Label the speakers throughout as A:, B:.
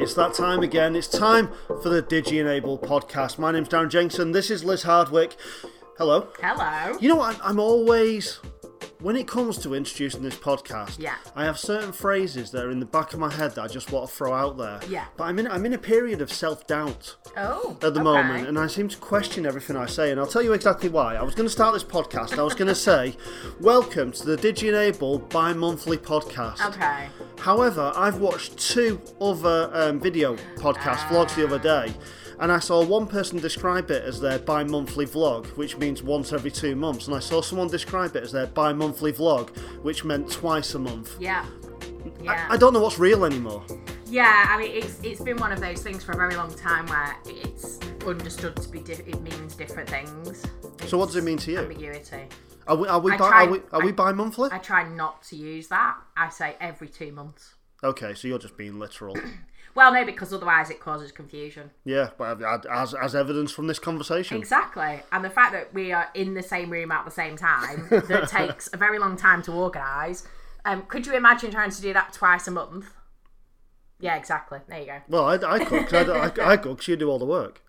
A: It's that time again. It's time for the DigiEnable podcast. My name's Darren Jenkinson. This is Liz Hardwick. Hello.
B: Hello.
A: You know what? I'm always, when it comes to introducing this podcast,
B: Yeah.
A: I have certain phrases that are in the back of my head that I just want to throw out there.
B: Yeah.
A: But I'm in, I'm in a period of self doubt
B: Oh.
A: at the
B: okay.
A: moment, and I seem to question everything I say. And I'll tell you exactly why. I was going to start this podcast. I was going to say, "Welcome to the DigiEnable bi-monthly podcast."
B: Okay.
A: However, I've watched two other um, video podcast vlogs the other day, and I saw one person describe it as their bi monthly vlog, which means once every two months, and I saw someone describe it as their bi monthly vlog, which meant twice a month.
B: Yeah. Yeah.
A: I don't know what's real anymore.
B: yeah. I mean, it's it's been one of those things for a very long time where it's understood to be. Di- it means different things.
A: So, what does it mean to you?
B: Ambiguity.
A: Are we, are we,
B: I
A: bi-
B: tried-
A: are we, are we
B: I-
A: bi monthly?
B: I try not to use that. I say every two months.
A: Okay, so you're just being literal.
B: Well, no, because otherwise it causes confusion.
A: yeah, but as, as evidence from this conversation.
B: Exactly. And the fact that we are in the same room at the same time, that takes a very long time to organise. Um, could you imagine trying to do that twice a month? Yeah, exactly. There you go.
A: Well, I, I could, 'cause I, I, I 'cause you do all the work.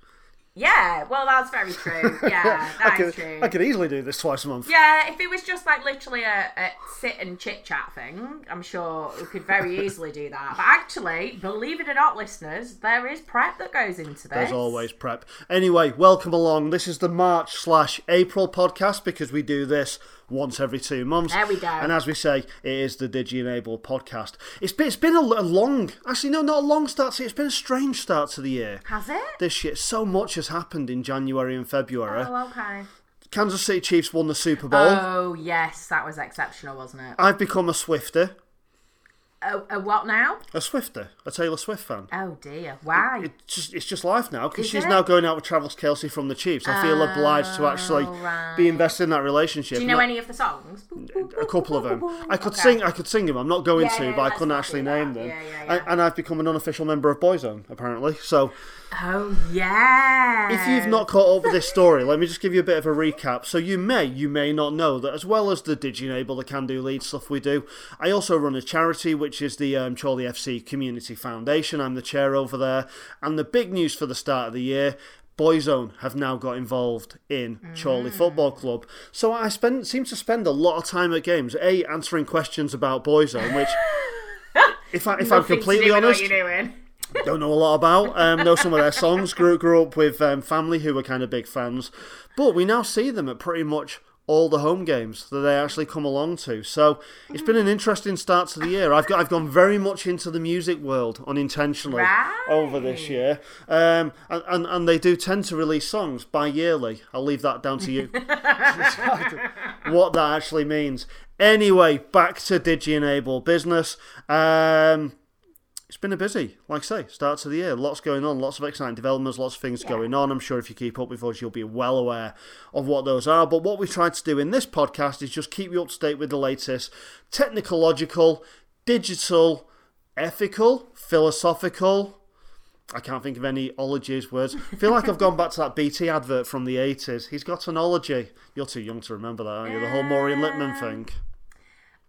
B: Yeah, well, that's very true. Yeah,
A: I
B: that is
A: could,
B: true.
A: I could easily do this twice a month.
B: Yeah, if it was just like literally a, a sit and chit chat thing, I'm sure we could very easily do that. But actually, believe it or not, listeners, there is prep that goes into this.
A: There's always prep. Anyway, welcome along. This is the March slash April podcast because we do this once every two months.
B: There we go.
A: And as we say, it is the DigiEnable podcast. It's been, it's been a, a long, actually, no, not a long start to It's been a strange start to the year.
B: Has it?
A: This year, so much has happened in January and February.
B: Oh, okay.
A: Kansas City Chiefs won the Super Bowl.
B: Oh, yes, that was exceptional, wasn't it?
A: I've become a Swifter.
B: Oh, a what now?
A: A Swifter. A Taylor Swift fan.
B: Oh dear, why?
A: It's just it's just life now because she's
B: it?
A: now going out with Travis Kelce from the Chiefs. I feel obliged to actually
B: Oh, right.
A: be invested in that relationship.
B: Do you know
A: Not-
B: any of the songs?
A: a couple of them. I could
B: Okay.
A: sing. I could sing them. I'm not going
B: Yeah,
A: to,
B: yeah,
A: but I couldn't actually
B: do that.
A: name them.
B: Yeah, yeah,
A: And,
B: yeah.
A: and I've become an unofficial member of Boyzone, apparently. So,
B: Oh yeah.
A: if you've not caught up with this story, let me just give you a bit of a recap. So, you may, you may not know that as well as the DigiEnable, the Can Do Lead stuff we do, I also run a charity which is the um, Chorley FC Community Foundation. I'm the chair over there. And the big news for the start of the year. Boyzone have now got involved in Chorley Football Club. So I spend seem to spend a lot of time at games, A, answering questions about Boyzone, which if, I, if I'm
B: Nothing to
A: completely honest,
B: what you're doing.
A: Don't know a lot about. Um, know some of their songs. Grew grew up with um, family who were kind of big fans, but we now see them at pretty much all the home games that they actually come along to. So it's been an interesting start to the year. I've got I've gone very much into the music world unintentionally
B: Right.
A: over this year, um, and, and and they do tend to release songs bi-yearly. I'll leave that down to you. what that actually means. Anyway, back to DigiEnable business. Um, it's been a busy, like I say, start to the year. Lots going on, lots of exciting developments, lots of things going on. I'm sure if you keep up with us, you'll be well aware of what those are. But what we've tried to do in this podcast is just keep you up to date with the latest technological, digital, ethical, philosophical. I can't think of any ologies words. I feel like I've gone back to that BT advert from the 80s. He's got an ology. You're too young to remember that, aren't you? The whole Maureen Lipman thing.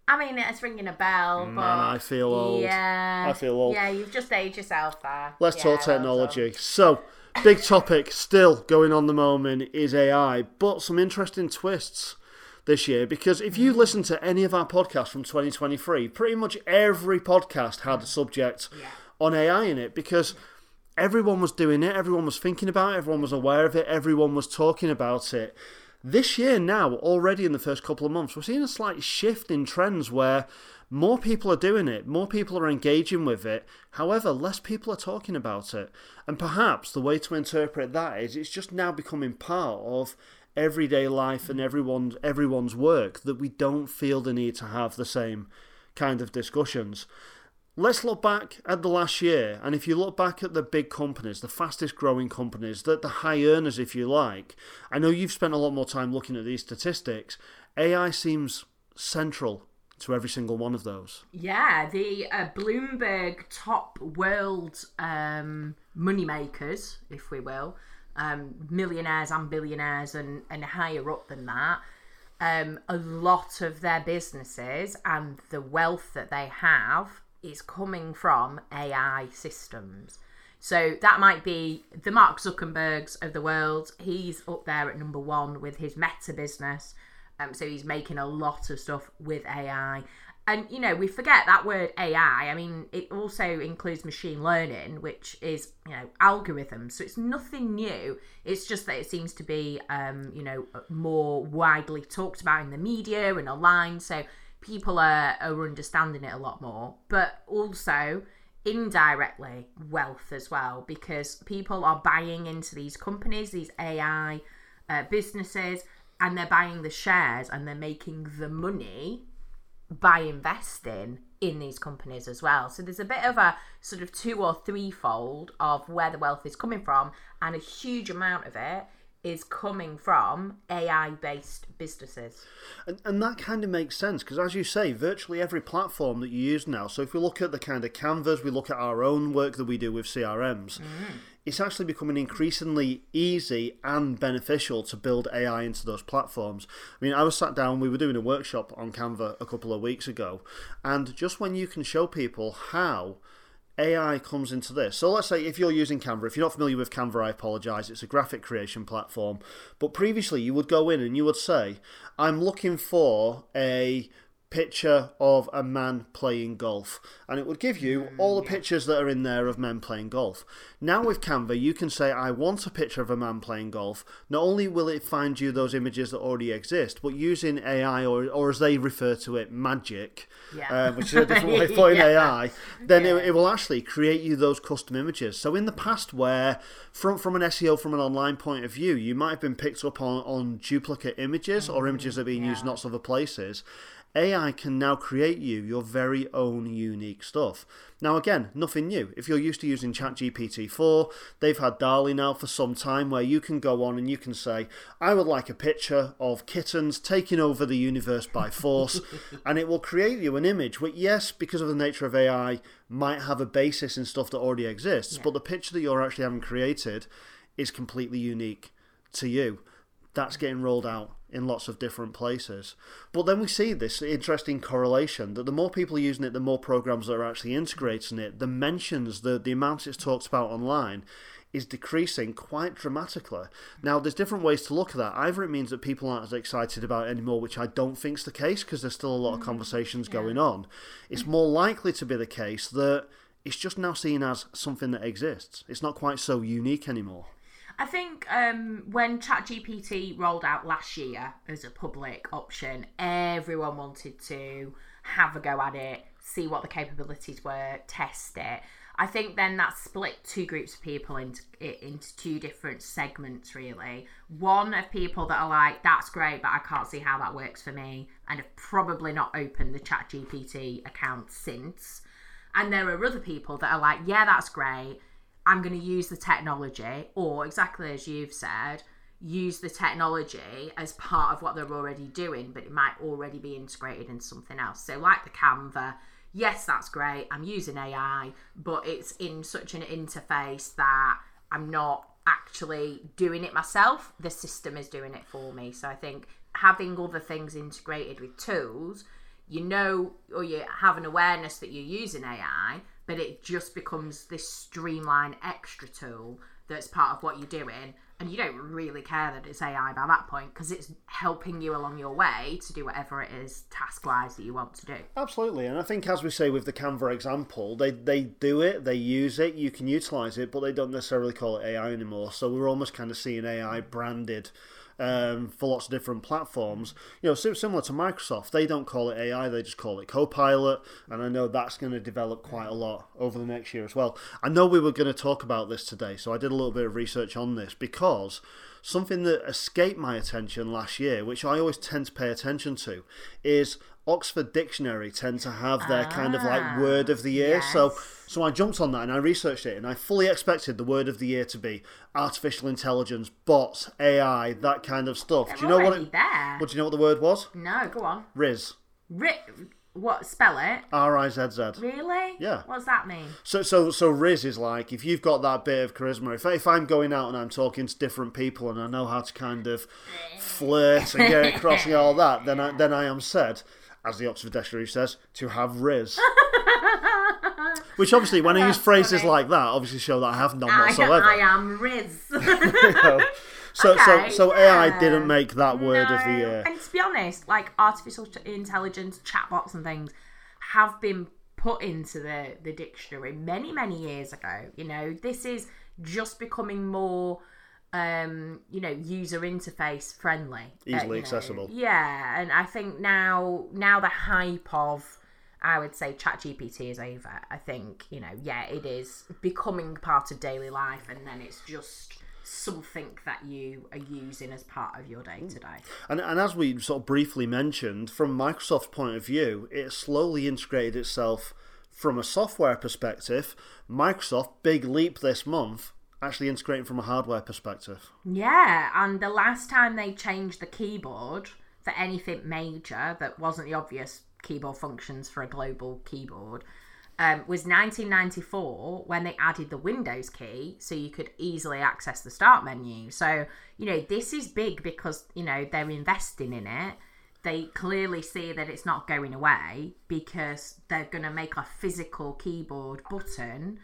B: I mean, it's ringing a bell, mm, but
A: I feel old.
B: Yeah,
A: I feel old.
B: Yeah, you've just aged yourself there.
A: Let's
B: Yeah,
A: talk technology. So, big topic still going on the moment is AI, but some interesting twists this year because if you listen to any of our podcasts from 2023, pretty much every podcast had a subject on AI in it because everyone was doing it, everyone was thinking about it, everyone was aware of it, everyone was talking about it. This year, now, already in the first couple of months, we're seeing a slight shift in trends where more people are doing it, more people are engaging with it. However, less people are talking about it. And perhaps the way to interpret that is it's just now becoming part of everyday life and everyone's everyone's work that we don't feel the need to have the same kind of discussions. Let's look back at the last year, and if you look back at the big companies, the fastest growing companies, the, the high earners, if you like, I know you've spent a lot more time looking at these statistics. AI seems central to every single one of those.
B: Yeah, the uh, Bloomberg top world um, money makers, if we will, um, millionaires and billionaires and, and higher up than that, um, a lot of their businesses and the wealth that they have is coming from AI systems. So that might be the Mark Zuckerbergs of the world. He's up there at number one with his Meta business. Um, so he's making a lot of stuff with AI. And you know, we forget that word AI. I mean, it also includes machine learning, which is you know algorithms. So it's nothing new. It's just that it seems to be um, you know more widely talked about in the media and online. So people are, are understanding it a lot more. But also indirectly wealth as well because people are buying into these companies, these AI uh, businesses, and they're buying the shares and they're making the money by investing in these companies as well. So there's a bit of a sort of two or threefold of where the wealth is coming from, and a huge amount of it is coming from AI based businesses.
A: And, and that kind of makes sense because, as you say, virtually every platform that you use now. So, if we look at the kind of canvas, we look at our own work that we do with CRMs, mm. it's actually becoming increasingly easy and beneficial to build AI into those platforms. I mean, I was sat down, we were doing a workshop on Canva a couple of weeks ago, and just when you can show people how AI comes into this. So let's say if you're using Canva, if you're not familiar with Canva, I apologize. It's a graphic creation platform. But previously, you would go in and you would say, I'm looking for a picture of a man playing golf, and it would give you mm, all the pictures that are in there of men playing golf. Now with Canva, you can say, I want a picture of a man playing golf. Not only will it find you those images that already exist, but using AI, or, or as they refer to it, magic, yeah. uh, which is a different way of putting yeah. AI, then yeah. it, it, will actually create you those custom images. So in the past, where from, from an SEO, from an online point of view, you might have been picked up on, on duplicate images mm-hmm. or images that are being used in lots of other places. AI can now create you your very own unique stuff. Now, again, nothing new. If you're used to using ChatGPT 4, they've had DALL-E now for some time where you can go on and you can say, I would like a picture of kittens taking over the universe by force, and it will create you an image which, yes, because of the nature of AI, might have a basis in stuff that already exists, yeah. but the picture that you're actually having created is completely unique to you. That's getting rolled out in lots of different places. But then we see this interesting correlation that the more people are using it, the more programs that are actually integrating it, the mentions, the, the amount it's talked about online is decreasing quite dramatically. Now, there's different ways to look at that. Either it means that people aren't as excited about it anymore, which I don't think is the case because there's still a lot of mm, conversations yeah. going on. It's more likely to be the case that it's just now seen as something that exists. It's not quite so unique anymore.
B: I think um, when ChatGPT rolled out last year as a public option, everyone wanted to have a go at it, see what the capabilities were, test it. I think then that split two groups of people into into two different segments really. One of people that are like, that's great, but I can't see how that works for me, and have probably not opened the ChatGPT account since. And there are other people that are like, yeah, that's great I'm going to use the technology, or exactly as you've said, use the technology as part of what they're already doing, but it might already be integrated into something else. So, like the Canva, yes, that's great. I'm using AI, but it's in such an interface that I'm not actually doing it myself. The system is doing it for me. So, I think having other things integrated with tools, you know, or you have an awareness that you're using AI but it just becomes this streamlined extra tool that's part of what you're doing and you don't really care that it's AI by that point because it's helping you along your way to do whatever it is task wise that you want to do.
A: Absolutely, and I think as we say with the Canva example, they they do it, they use it, you can utilize it, but they don't necessarily call it AI anymore. So we're almost kind of seeing AI branded um, for lots of different platforms. You know, similar to Microsoft, they don't call it AI, they just call it Copilot, and I know that's going to develop quite a lot over the next year as well. I know we were going to talk about this today, so I did a little bit of research on this because something that escaped my attention last year, which I always tend to pay attention to, is Oxford Dictionary tend to have their ah, kind of like ah, word of the year. Yes. So so I jumped on that and I researched it and I fully expected the word of the year to be artificial intelligence, bots, AI, that kind of stuff.
B: They're
A: do you know what
B: it there.
A: Do you know what the word was?
B: No, go on.
A: Rizz.
B: Rizz what spell it?
A: R I Z Z.
B: Really?
A: Yeah.
B: What does that mean?
A: So so so Rizz is like if you've got that bit of charisma. If if I'm going out and I'm talking to different people and I know how to kind of flirt and get across and all that, then I then I am said as the Oxford Dictionary says, to have Rizz. Which obviously, when I use phrases
B: funny.
A: like that, obviously show that I have none
B: I,
A: whatsoever.
B: I am Rizz.
A: So, so,
B: Okay,
A: so AI
B: yeah.
A: didn't make that word of the year.
B: And to be honest, like artificial intelligence, chatbots, and things have been put into the the dictionary many many years ago. You know, this is just becoming more. Um, you know, user interface friendly, Uh,
A: Easily
B: you know,
A: accessible.
B: Yeah, and I think now, now the hype of, I would say, ChatGPT is over. I think you know, yeah, it is becoming part of daily life, and then it's just something that you are using as part of your day to day.
A: And, and as we sort of briefly mentioned, from Microsoft's point of view, it slowly integrated itself from a software perspective. Microsoft, big leap this month, actually integrating from a hardware perspective.
B: Yeah, and the last time they changed the keyboard for anything major that wasn't the obvious keyboard functions for a global keyboard um, was 1994 when they added the Windows key so you could easily access the start menu. So, you know, this is big because, you know, they're investing in it. They clearly see that it's not going away because they're going to make a physical keyboard button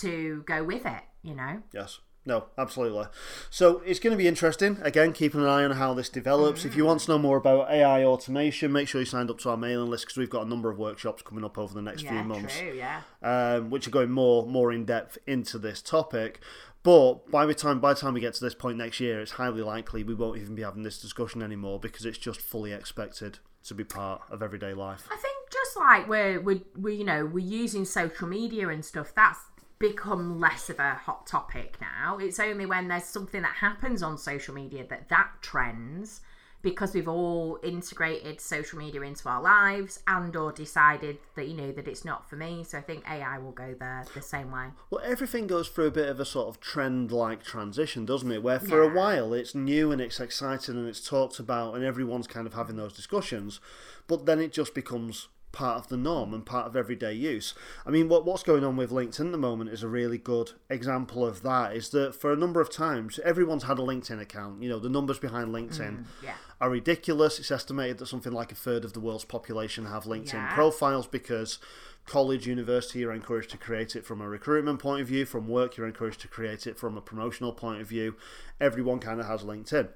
B: to go with it, you know?
A: Yes. No, absolutely. So it's going to be interesting. Again, keeping an eye on how this develops. If you want to know more about AI automation, make sure you signed up to our mailing list because we've got a number of workshops coming up over the next few
B: Yeah,
A: months.
B: true, yeah.
A: um, which are going more more in depth into this topic. But by the time by the time we get to this point next year, it's highly likely we won't even be having this discussion anymore because it's just fully expected to be part of everyday life.
B: I think just like we're we we you know we're using social media and stuff, that's become less of a hot topic now. It's only when there's something that happens on social media that that trends because we've all integrated social media into our lives and or decided that you know that it's not for me. So I think AI will go there the same way.
A: Well, everything goes through a bit of a sort of trend like transition, doesn't it? Where for a while it's new and it's exciting and it's talked about and everyone's kind of having those discussions, but then it just becomes part of the norm and part of everyday use. I mean, what what's going on with LinkedIn at the moment is a really good example of that. Is that for a number of times everyone's had a LinkedIn account. You know, the numbers behind LinkedIn mm,
B: yeah.
A: are ridiculous. It's estimated that something like a third of the world's population have LinkedIn
B: Yeah.
A: profiles because college, university, you're encouraged to create it from a recruitment point of view. From work, you're encouraged to create it from a promotional point of view. Everyone kind of has LinkedIn.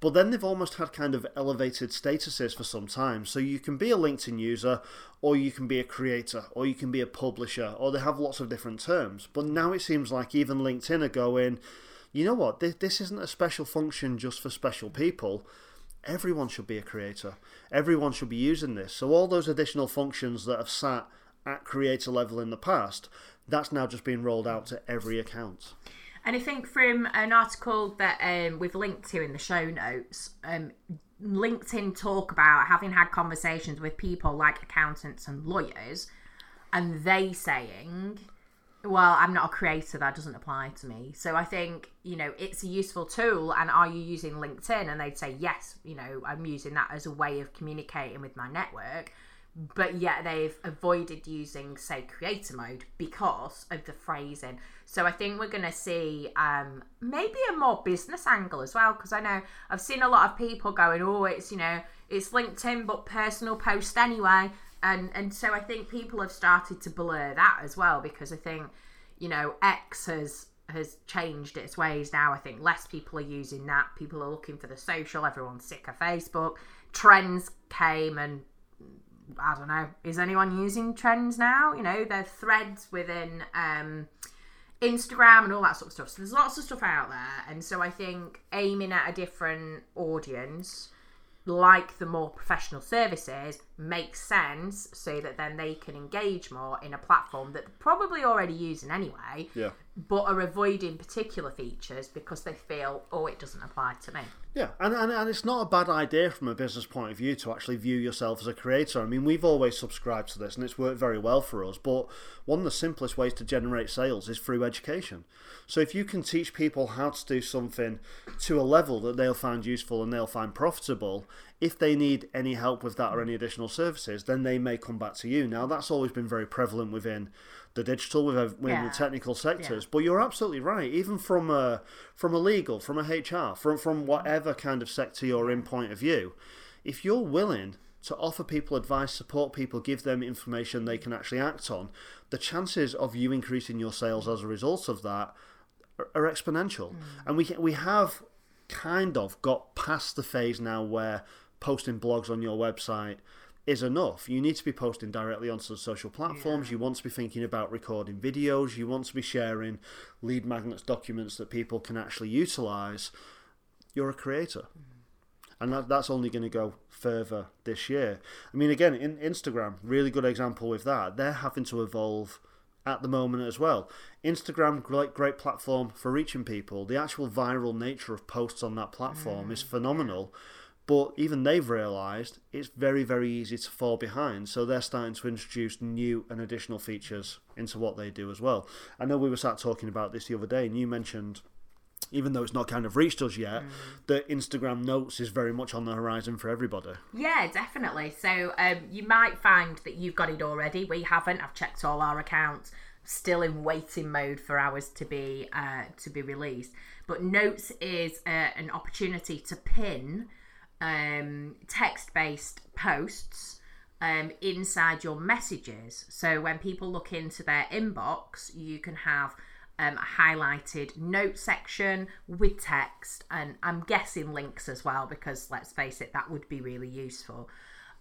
A: But then they've almost had kind of elevated statuses for some time. So you can be a LinkedIn user, or you can be a creator, or you can be a publisher, or they have lots of different terms. But now it seems like even LinkedIn are going, you know what, this, this isn't a special function just for special people everyone should be a creator. Everyone should be using this. So all those additional functions that have sat at creator level in the past, that's now just being rolled out to every account.
B: And I think from an article that um, we've linked to in the show notes, um, LinkedIn talk about having had conversations with people like accountants and lawyers, and they saying, "Well, I'm not a creator; that doesn't apply to me." So I think you know it's a useful tool. And are you using LinkedIn? And they'd say, "Yes, you know, I'm using that as a way of communicating with my network." But yet they've avoided using say creator mode because of the phrasing. So i think we're going to see um maybe a more business angle as well because i know i've seen a lot of people going oh it's you know it's linkedin but personal post anyway. And and so i think people have started to blur that as well because i think you know x has has changed its ways now. I think less people are using that. People are looking for the social. Everyone's sick of facebook. Threads came and I don't know. Is anyone using threads now? You know, there's threads within um, Instagram and all that sort of stuff. So there's lots of stuff out there, and so I think aiming at a different audience, like the more professional services, makes sense so that then they can engage more in a platform that they're probably already using anyway,
A: Yeah.
B: but are avoiding particular features because they feel, oh, it doesn't apply to me.
A: Yeah, and, and, and it's not a bad idea from a business point of view to actually view yourself as a creator. I mean, we've always subscribed to this and it's worked very well for us, but one of the simplest ways to generate sales is through education. So if you can teach people how to do something to a level that they'll find useful and they'll find profitable, if they need any help with that or any additional services, then they may come back to you. Now, that's always been very prevalent within the digital, uh, within, within
B: Yeah.
A: the technical sectors. But you're absolutely right. Even from a from a legal, from a HR, from from whatever kind of sector you're in point of view, if you're willing to offer people advice, support people, give them information they can actually act on, the chances of you increasing your sales as a result of that are, are exponential. Mm. And we we have kind of got past the phase now where posting blogs on your website is enough. You need to be posting directly onto the social platforms. You want to be thinking about recording videos. You want to be sharing lead magnets documents that people can actually utilize. You're a creator. Mm. And that, that's only going to go further this year. I mean, again, in Instagram, really good example with that. They're having to evolve at the moment as well. Instagram, great, great platform for reaching people. The actual viral nature of posts on that platform is mm, phenomenal. But even they've realised it's very, very easy to fall behind. So they're starting to introduce new and additional features into what they do as well. I know we were sat talking about this the other day, and you mentioned, even though it's not kind of reached us yet, that Instagram Notes is very much on the horizon for everybody.
B: Yeah, definitely. So um, you might find that you've got it already. We haven't. I've checked all our accounts. Still in waiting mode for ours to be uh, to be released. But Notes is uh, an opportunity to pin um, text based posts um, inside your messages. So when people look into their inbox, you can have um, a highlighted note section with text, and I'm guessing links as well, because let's face it, that would be really useful.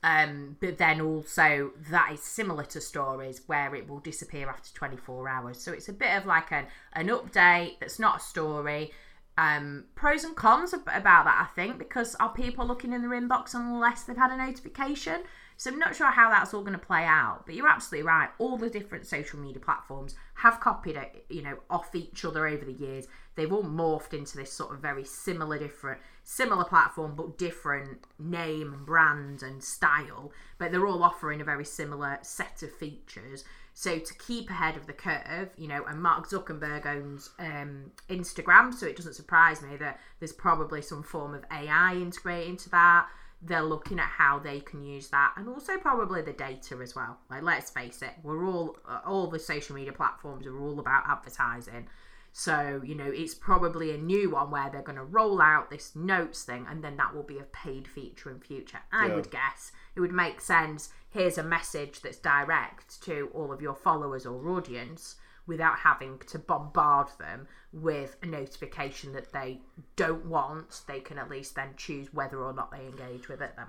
B: Um, but then also that is similar to stories where it will disappear after 24 hours. So it's a bit of like an, an update that's not a story. Um, pros and cons about that, I think, because are people looking in their inbox unless they've had a notification? So I'm not sure how that's all going to play out. But you're absolutely right. All the different social media platforms have copied it, you know, off each other over the years. They've all morphed into this sort of very similar, different, similar platform, but different name and brand and style. But they're all offering a very similar set of features. So to keep ahead of the curve, you know, and Mark Zuckerberg owns um, Instagram, so it doesn't surprise me that there's probably some form of AI integrated into that. They're looking at how they can use that, and also probably the data as well. Like, let's face it, we're all uh, all the social media platforms are all about advertising. So, you know, it's probably a new one where they're going to roll out this notes thing and then that will be a paid feature in future. I
A: Yeah.
B: would guess it would make sense. Here's a message that's direct to all of your followers or audience without having to bombard them with a notification that they don't want. They can at least then choose whether or not they engage with it then.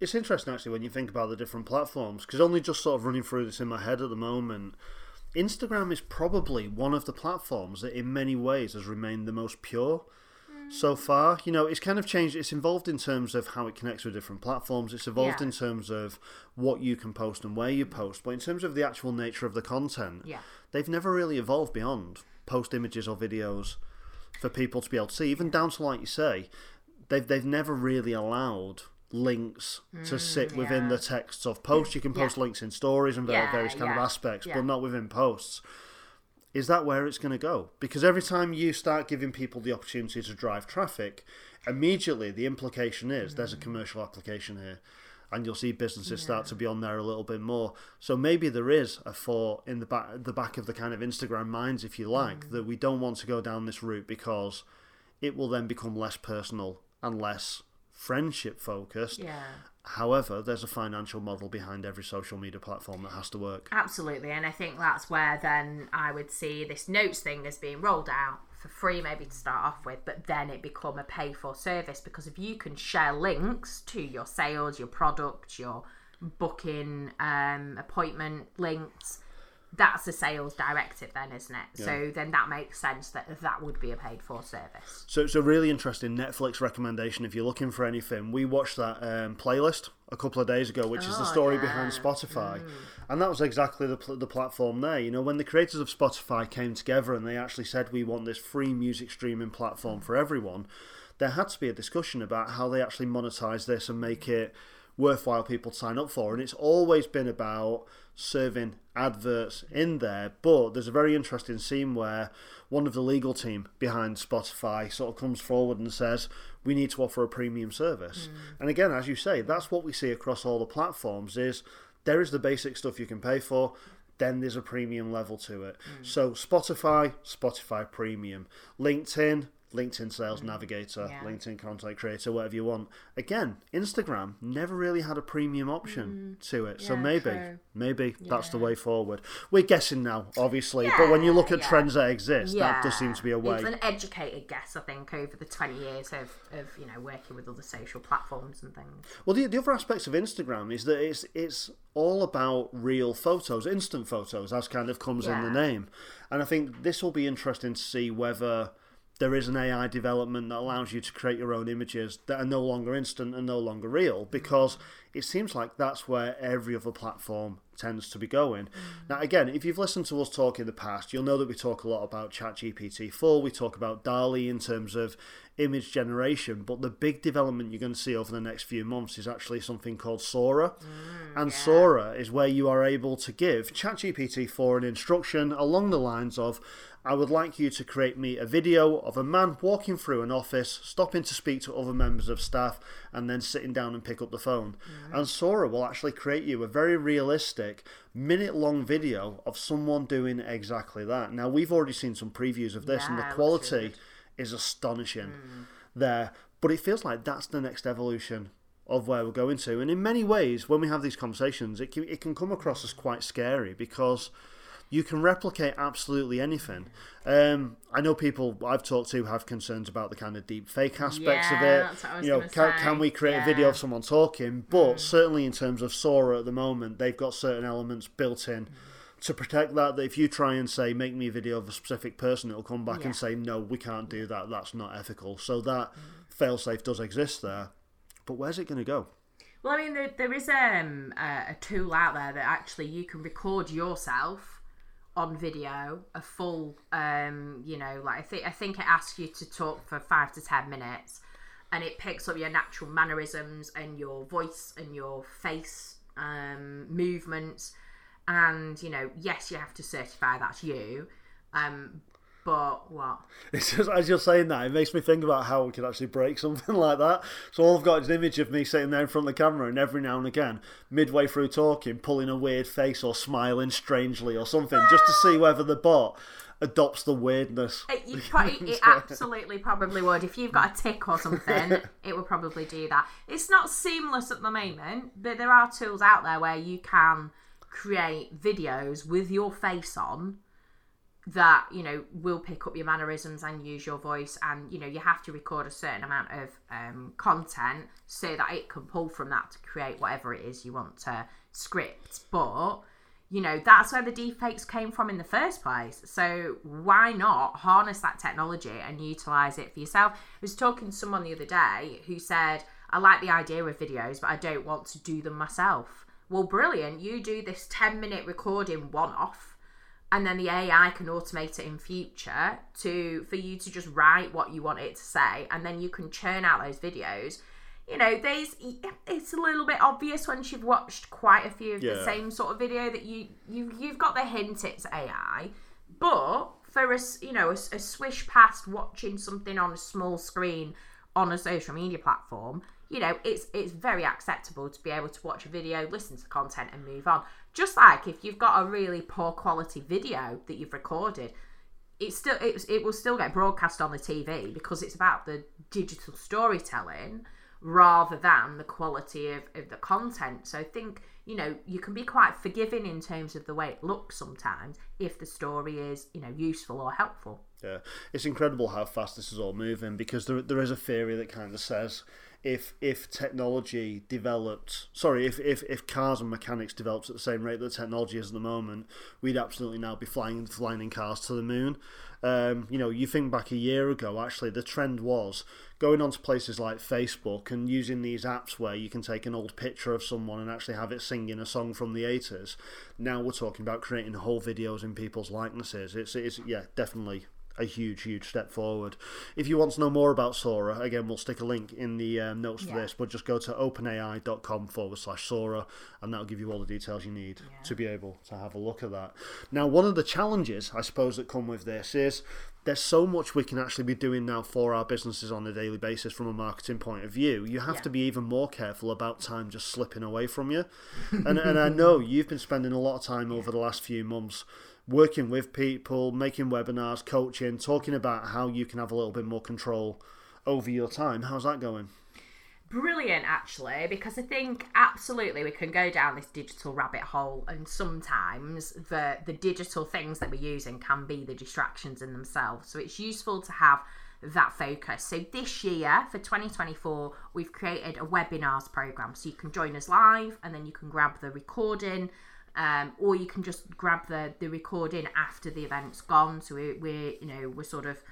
A: It's interesting actually when you think about the different platforms because only just sort of running through this in my head at the moment. Instagram is probably one of the platforms that in many ways has remained the most pure so far. You know, it's kind of changed. It's involved in terms of how it connects with different platforms. It's evolved
B: Yeah.
A: in terms of what you can post and where you post. But in terms of the actual nature of the content,
B: Yeah.
A: they've never really evolved beyond post images or videos for people to be able to see. Even down to like you say, they've they've never really allowed links to sit within
B: Mm, yeah.
A: the texts of posts. You can post links in stories and various kind of aspects, but not within posts. Is that where it's going to go? Because every time you start giving people the opportunity to drive traffic, immediately the implication is there's a
B: Mm.
A: commercial application here. And you'll see businesses start to be on there a little bit more. So maybe there is a thought in the back, the back of the kind of Instagram minds, if you like,
B: Mm.
A: that we don't want to go down this route because it will then become less personal and less friendship focused.
B: Yeah.
A: However, there's a financial model behind every social media platform that has to work.
B: Absolutely, and I think that's where then I would see this notes thing as being rolled out for free, maybe to start off with, but then it become a pay for service because if you can share links to your sales, your product, your booking um, appointment links, that's a sales directive, then, isn't it? So then that makes sense that that would be a paid for service.
A: So it's a really interesting Netflix recommendation if you're looking for anything. We watched that um, playlist a couple of days ago, which is the
B: Oh,
A: story
B: yeah.
A: behind Spotify, and that was exactly the pl- the platform there. You know, when the creators of Spotify came together and they actually said we want this free music streaming platform for everyone, there had to be a discussion about how they actually monetize this and make it worthwhile people to sign up for. And it's always been about serving adverts in there. But there's a very interesting scene where one of the legal team behind Spotify sort of comes forward and says, we need to offer a premium service. Mm. And again, as you say, that's what we see across all the platforms is there is the basic stuff you can pay for. Then there's a premium level to it. Mm. So Spotify, Spotify Premium, LinkedIn, LinkedIn Sales Navigator,
B: Yeah.
A: LinkedIn Content Creator, whatever you want. Again, Instagram never really had a premium option to it, so
B: Mm.
A: maybe,
B: true.
A: maybe that's the way forward. We're guessing now, obviously, but when you look at
B: Yeah, yeah.
A: trends that exist, that does seem to be a way.
B: It's an educated guess, I think, over the 20 years of, of you know, working with other social platforms and things.
A: Well, the, the other aspects of Instagram is that it's it's all about real photos, instant photos, as kind of comes in the name. And I think this will be interesting to see whether there is an AI development that allows you to create your own images that are no longer instant and no longer real, because it seems like that's where every other platform tends to be going. Mm. Now, again, if you've listened to us talk in the past, you'll know that we talk a lot about ChatGPT 4, we talk about DALL-E in terms of image generation, but the big development you're going to see over the next few months is actually something called Sora. Mm, and Sora is where you are able to give ChatGPT 4 an instruction along the lines of I would like you to create me a video of a man walking through an office, stopping to speak to other members of staff, and then sitting down and pick up the phone. And Sora will actually create you a very realistic, minute long video of someone doing exactly that. Now, we've already seen some previews of this, and the
B: Yeah, it looks
A: quality is astonishing hmm. there. But it feels like that's the next evolution of where we're going to. And in many ways, when we have these conversations, it can, it can come across as quite scary because you can replicate absolutely anything. Um, I know people I've talked to have concerns about the kind of deep fake aspects of
B: Yeah,
A: it.
B: that's what I was
A: you know, can,
B: say.
A: can we create a video
B: Mm.
A: of someone talking? But certainly in terms of Sora at the moment, they've got certain elements built in. To protect that, that if you try and say, make me a video of a specific person, it'll come back and say, no, we can't do that. That's not ethical. So that failsafe does exist there. But where's it going to go?
B: Well, I mean, there, there is um, a, a tool out there that actually you can record yourself on video, a full, um, you know, like I think I think it asks you to talk for five to ten minutes, and it picks up your natural mannerisms and your voice and your face um, movements, and you know, yes, you have to certify that's you, um, but what?
A: It's just, as you're saying that, it makes me think about how we could actually break something like that. So all I've got is an image of me sitting there in front of the camera, and every now and again, midway through talking, pulling a weird face or smiling strangely or something, just to see whether the bot adopts the weirdness.
B: It, you pro- it, it absolutely probably would. If you've got a tick or something, it would probably do that. It's not seamless at the moment, but there are tools out there where you can create videos with your face on that you know will pick up your mannerisms and use your voice and you know you have to record a certain amount of um, content so that it can pull from that to create whatever it is you want to script. But you know that's where the deepfakes came from in the first place. So why not harness that technology and utilize it for yourself? I was talking to someone the other day who said i like the idea of videos but i don't want to do them myself. Well brilliant. You do this 10 minute recording one off and then the AI can automate it in future to for you to just write what you want it to say, and then you can churn out those videos. You know, there's it's a little bit obvious once you've watched quite a few of the same sort of video that you you you've got the hint it's AI, but for us, you know, a, a swish past watching something on a small screen on a social media platform, you know, it's it's very acceptable to be able to watch a video, listen to content, and move on. Just like if you've got a really poor quality video that you've recorded, it still it, it will still get broadcast on the TV because it's about the digital storytelling rather than the quality of, of the content. So I think you know you can be quite forgiving in terms of the way it looks sometimes if the story is you know useful or helpful.
A: Yeah, it's incredible how fast this is all moving because there, there is a theory that kind of says if if technology developed, sorry, if, if, if cars and mechanics developed at the same rate that technology is at the moment, we'd absolutely now be flying flying in cars to the moon. Um, you know, you think back a year ago, actually, the trend was going onto places like Facebook and using these apps where you can take an old picture of someone and actually have it singing a song from the 80s. Now we're talking about creating whole videos in people's likenesses. It's, it's yeah, definitely a huge, huge step forward. If you want to know more about Sora, again, we'll stick a link in the um, notes for
B: Yeah.
A: this, but just go to openai.com forward slash Sora, and that'll give you all the details you need to be able to have a look at that. Now, one of the challenges, I suppose, that come with this is there's so much we can actually be doing now for our businesses on a daily basis from a marketing point of view. You have
B: Yeah.
A: to be even more careful about time just slipping away from you. and, and I know you've been spending a lot of time over the last few months working with people, making webinars, coaching, talking about how you can have a little bit more control over your time. How's that going?
B: brilliant actually because i think absolutely we can go down this digital rabbit hole and sometimes the the digital things that we're using can be the distractions in themselves so it's useful to have that focus so this year for 2024 we've created a webinars program so you can join us live and then you can grab the recording um, or you can just grab the the recording after the event's gone so we, we're you know we're sort of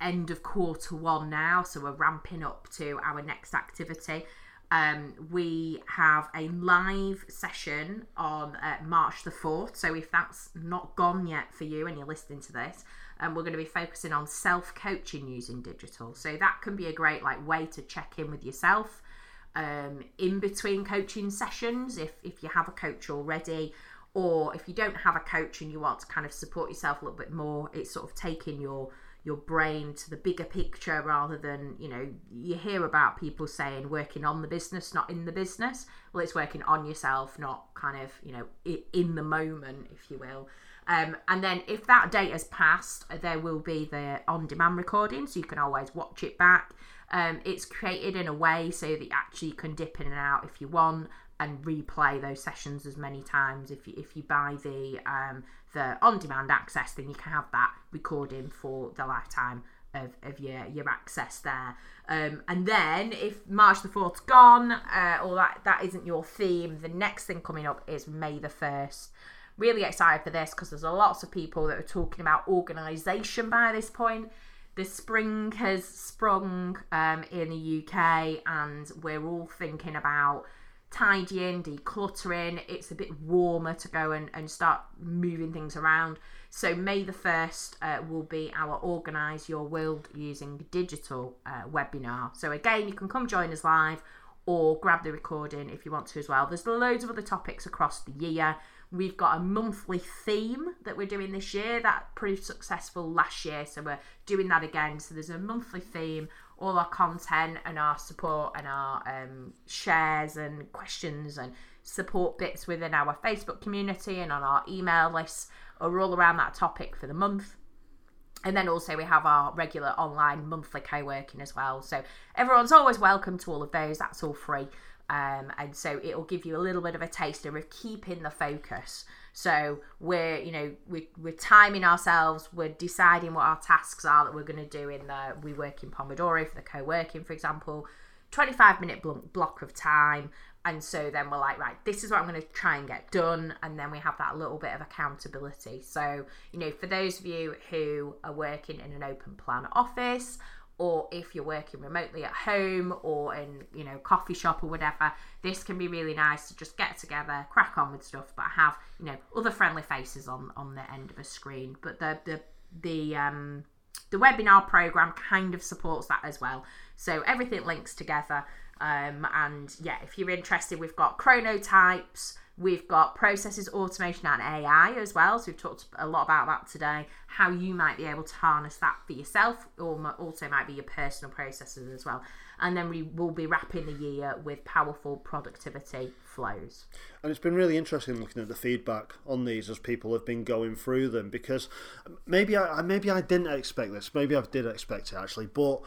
B: end of quarter one now, so we're ramping up to our next activity. Um, we have a live session on uh, March the 4th. So if that's not gone yet for you and you're listening to this, um, we're going to be focusing on self coaching using digital. So that can be a great like way to check in with yourself um, in between coaching sessions if, if you have a coach already. Or if you don't have a coach and you want to kind of support yourself a little bit more, it's sort of taking your your brain to the bigger picture rather than you know you hear about people saying working on the business not in the business well it's working on yourself not kind of you know in the moment if you will um, and then if that date has passed there will be the on demand recording so you can always watch it back um, it's created in a way so that you actually can dip in and out if you want and replay those sessions as many times. If you if you buy the um, the on-demand access then you can have that recording for the lifetime of, of your your access there. Um, and then if March the 4th's gone uh, or that that isn't your theme the next thing coming up is May the 1st really excited for this because there's a lots of people that are talking about organisation by this point the spring has sprung um, in the UK and we're all thinking about tidying, decluttering. It's a bit warmer to go and, and start moving things around. So, May the 1st uh, will be our Organise Your World Using Digital uh, webinar. So, again, you can come join us live or grab the recording if you want to as well. There's loads of other topics across the year. We've got a monthly theme that we're doing this year that proved successful last year, so we're doing that again. So there's a monthly theme all our content and our support and our um, shares and questions and support bits within our Facebook community and on our email lists are all around that topic for the month. And then also we have our regular online monthly co-working as well. So everyone's always welcome to all of those. That's all free. Um, and so it'll give you a little bit of a taster of keeping the focus so we're, you know, we're, we're timing ourselves, we're deciding what our tasks are that we're going to do in the, we work in Pomodoro for the co-working, for example, 25 minute block of time. And so then we're like, right, this is what I'm going to try and get done. And then we have that little bit of accountability. So, you know, for those of you who are working in an open plan office or if you're working remotely at home or in you know coffee shop or whatever this can be really nice to just get together crack on with stuff but have you know other friendly faces on on the end of a screen. But the the the um the webinar program kind of supports that as well. So everything links together. Um and yeah if you're interested we've got chronotypes We've got processes, automation, and AI as well. So we've talked a lot about that today. How you might be able to harness that for yourself, or also might be your personal processes as well. And then we will be wrapping the year with powerful productivity flows.
A: And it's been really interesting looking at the feedback on these as people have been going through them because um, maybe I maybe I didn't expect this. Maybe I did expect it actually, but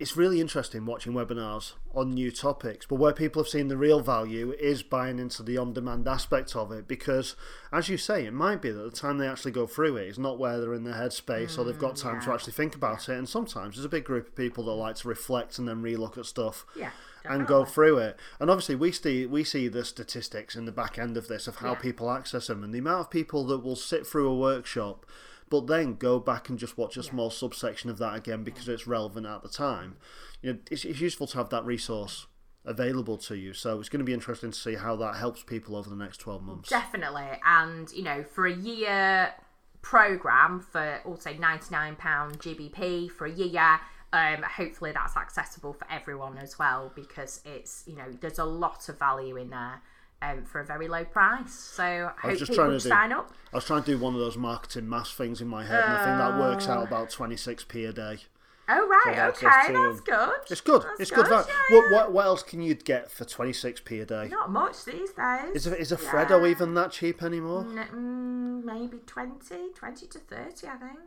A: it's really interesting watching webinars on new topics, but where people have seen the real value is buying into the on demand aspect of it because, as you say, it might be that the time they actually go through it is not where they're in their headspace mm, or they've got time yeah. to actually think about it. And sometimes there's a big group of people that like to reflect and then relook at stuff.
B: Yeah.
A: And go through it, and obviously we see we see the statistics in the back end of this of how yeah. people access them, and the amount of people that will sit through a workshop but then go back and just watch a small subsection of that again because it's relevant at the time. You know, it's, it's useful to have that resource available to you. So it's going to be interesting to see how that helps people over the next 12 months.
B: Definitely. And, you know, for a year program for also £99 GBP for a year, um, hopefully that's accessible for everyone as well because it's, you know, there's a lot of value in there um, for a very low price. So I, I hope people do, sign up.
A: I was trying to do one of those marketing mass things in my head, uh, and I think that works out about 26p a day.
B: Oh right, okay, that's good.
A: It's good.
B: That's
A: it's good. good yeah, what, what, what else can you get for twenty six p a day?
B: Not much these days.
A: Is a, is a yeah. Freddo even that cheap anymore?
B: mm, maybe 20, 20 to 30, I think.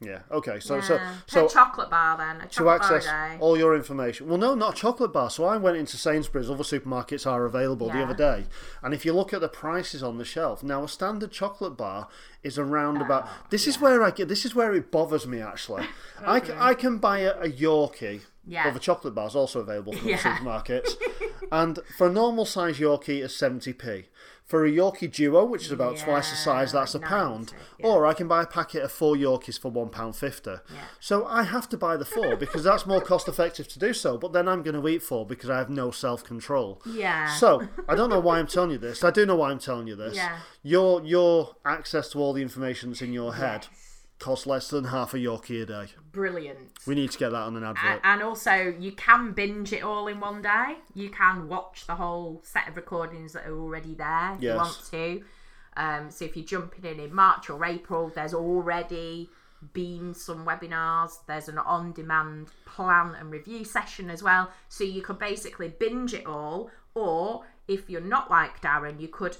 A: Yeah. Okay. So
B: Yeah.
A: so
B: a
A: so
B: chocolate bar then. A
A: to access
B: a
A: all your information. Well, no, not a chocolate bar. So I went into Sainsbury's. Other supermarkets are available the other day, and if you look at the prices on the shelf now, a standard chocolate bar is around oh, about.
B: Oh,
A: This is where I get. This is where it bothers me actually. I can buy a, a Yorkie.
B: Yeah.
A: Well, the chocolate bar is also available from
B: Yeah.
A: the supermarkets, and for a normal size Yorkie is seventy p. For a Yorkie Duo, which is about twice the size, that's a pound.
B: 90, yeah.
A: Or I can buy a packet of four Yorkies for one pound fifty. So I have to buy the four because that's more cost effective to do so. But then I'm going to eat four because I have no self control.
B: Yeah.
A: So I don't know why I'm telling you this. I do know why I'm telling you this.
B: Yeah.
A: Your your access to all the information that's in your head
B: Yes.
A: Costs less than half a Yorkie a day.
B: Brilliant.
A: We need to get that on an advert.
B: And also, you can binge it all in one day. You can watch the whole set of recordings that are already there if
A: Yes.
B: you want to. Um, so if you're jumping in in March or April, there's already been some webinars. There's an on-demand plan and review session as well. So you could basically binge it all, or if you're not like Darren, you could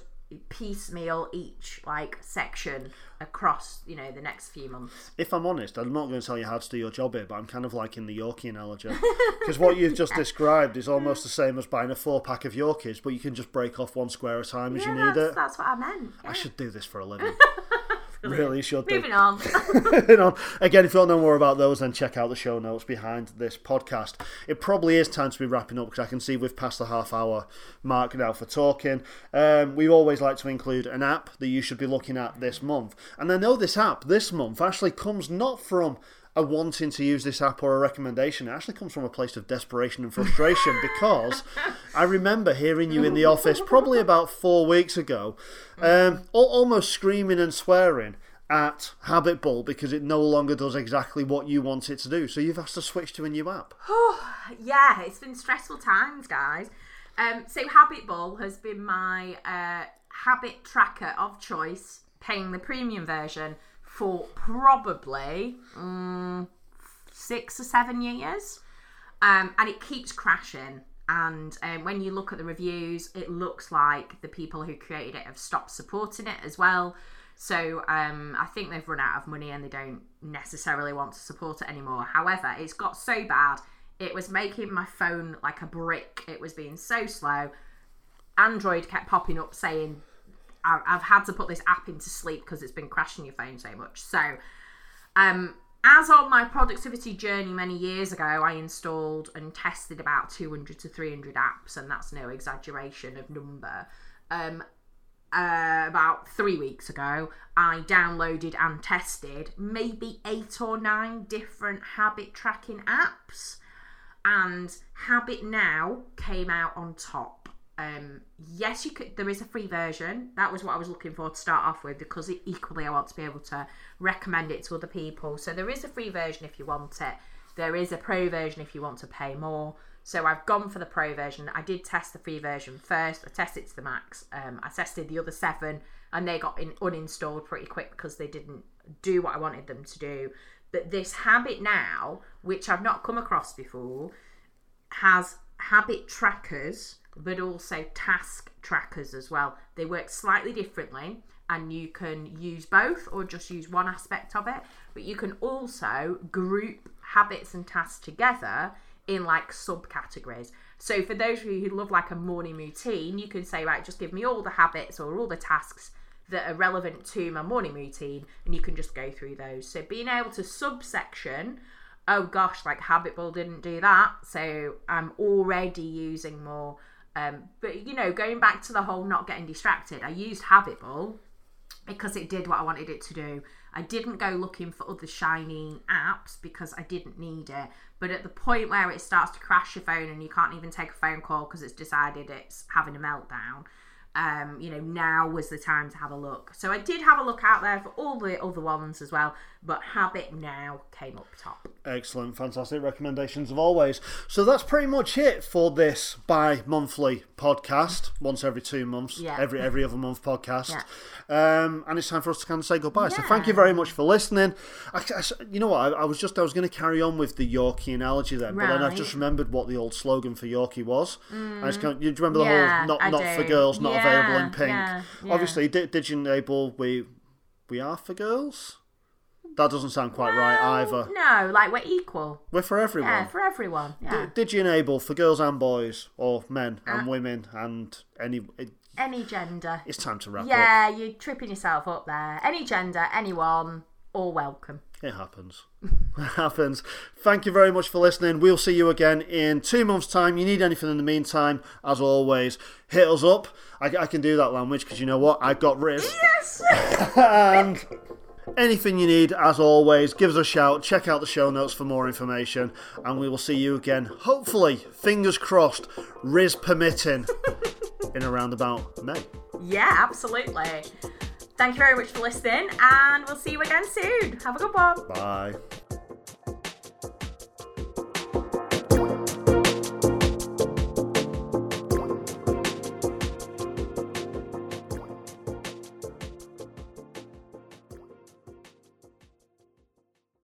B: piecemeal each like section across you know the next few months.
A: if I'm honest, I'm not going to tell you how to do your job here, but I'm kind of like in the Yorkie analogy. Because what you've just described is almost the same as buying a four pack of Yorkies, but you can just break off one square at a time as you need it.
B: that's what I meant.
A: I should do this for a living. really should.
B: Moving on.
A: You know, Again, if you want to know more about those, then check out the show notes behind this podcast. It probably is time to be wrapping up because I can see we've passed the half hour mark now for talking. Um, we always like to include an app that you should be looking at this month. And I know this app this month actually comes not from a wanting to use this app or a recommendation. It actually comes from a place of desperation and frustration because I remember hearing you in the office probably about four weeks ago, um, almost screaming and swearing at Habit Bull because it no longer does exactly what you want it to do. So you've asked to switch to a new app.
B: yeah, it's been stressful times, guys. Um, so Habit Bull has been my uh, habit tracker of choice, paying the premium version for probably mm, six or seven years, um, and it keeps crashing. And um, when you look at the reviews, it looks like the people who created it have stopped supporting it as well. So um, I think they've run out of money and they don't necessarily want to support it anymore. However, it's got so bad, it was making my phone like a brick. It was being so slow. Android kept popping up saying, "I- I've had to put this app into sleep because it's been crashing your phone so much. So, um, as on my productivity journey many years ago, I installed and tested about 200 to 300 apps, and that's no exaggeration of number. Um, uh, about three weeks ago, I downloaded and tested maybe eight or nine different habit tracking apps, and Habit Now came out on top. Um, yes, you could. There is a free version. That was what I was looking for to start off with because it, equally I want to be able to recommend it to other people. So there is a free version if you want it. There is a pro version if you want to pay more. So I've gone for the pro version. I did test the free version first. I tested to the max. Um, I tested the other seven, and they got in, uninstalled pretty quick because they didn't do what I wanted them to do. But this habit now, which I've not come across before, has habit trackers but also task trackers as well. They work slightly differently and you can use both or just use one aspect of it, but you can also group habits and tasks together in like subcategories. So for those of you who love like a morning routine, you can say, right, just give me all the habits or all the tasks that are relevant to my morning routine and you can just go through those. So being able to subsection oh gosh, like Habit didn't do that, so I'm already using more. Um, but you know, going back to the whole not getting distracted, I used Habit Bull because it did what I wanted it to do. I didn't go looking for other shiny apps because I didn't need it. But at the point where it starts to crash your phone and you can't even take a phone call because it's decided it's having a meltdown, um, you know, now was the time to have a look. So I did have a look out there for all the other ones as well, but Habit Now came up top.
A: Excellent, fantastic recommendations of always. So that's pretty much it for this bi-monthly podcast, once every two months,
B: Yeah.
A: every every other month podcast.
B: Yeah.
A: Um, and it's time for us to kind of say goodbye. So thank you very much for listening. I, I- you know what? I, I was just I was going to carry on with the Yorkie analogy then, but then I've just remembered what the old slogan for Yorkie was. I just can't, you remember the
B: Yeah,
A: whole not
B: I
A: not for girls, not available in pink.
B: yeah, yeah.
A: Obviously, Di- DigiEnable we we are for girls. That doesn't sound quite right either.
B: No, like we're equal.
A: We're for everyone.
B: Yeah, for everyone. Yeah.
A: DigiEnable for girls and boys, or men
B: Uh.
A: and women, and any? It,
B: Any gender.
A: it's time to wrap up.
B: Yeah, you're tripping yourself up there. Any gender, anyone, all welcome.
A: It happens. it happens. Thank you very much for listening. We'll see you again in two months' time. You need anything in the meantime, as always, hit us up. I, I can do that language because you know what? I've got Rizz.
B: Yes!
A: and anything you need, as always, give us a shout. Check out the show notes for more information, and we will see you again. Hopefully, fingers crossed, Rizz permitting, in around about May.
B: yeah, absolutely. Thank you very much for listening, and we'll see you again soon. Have a good one.
A: Bye.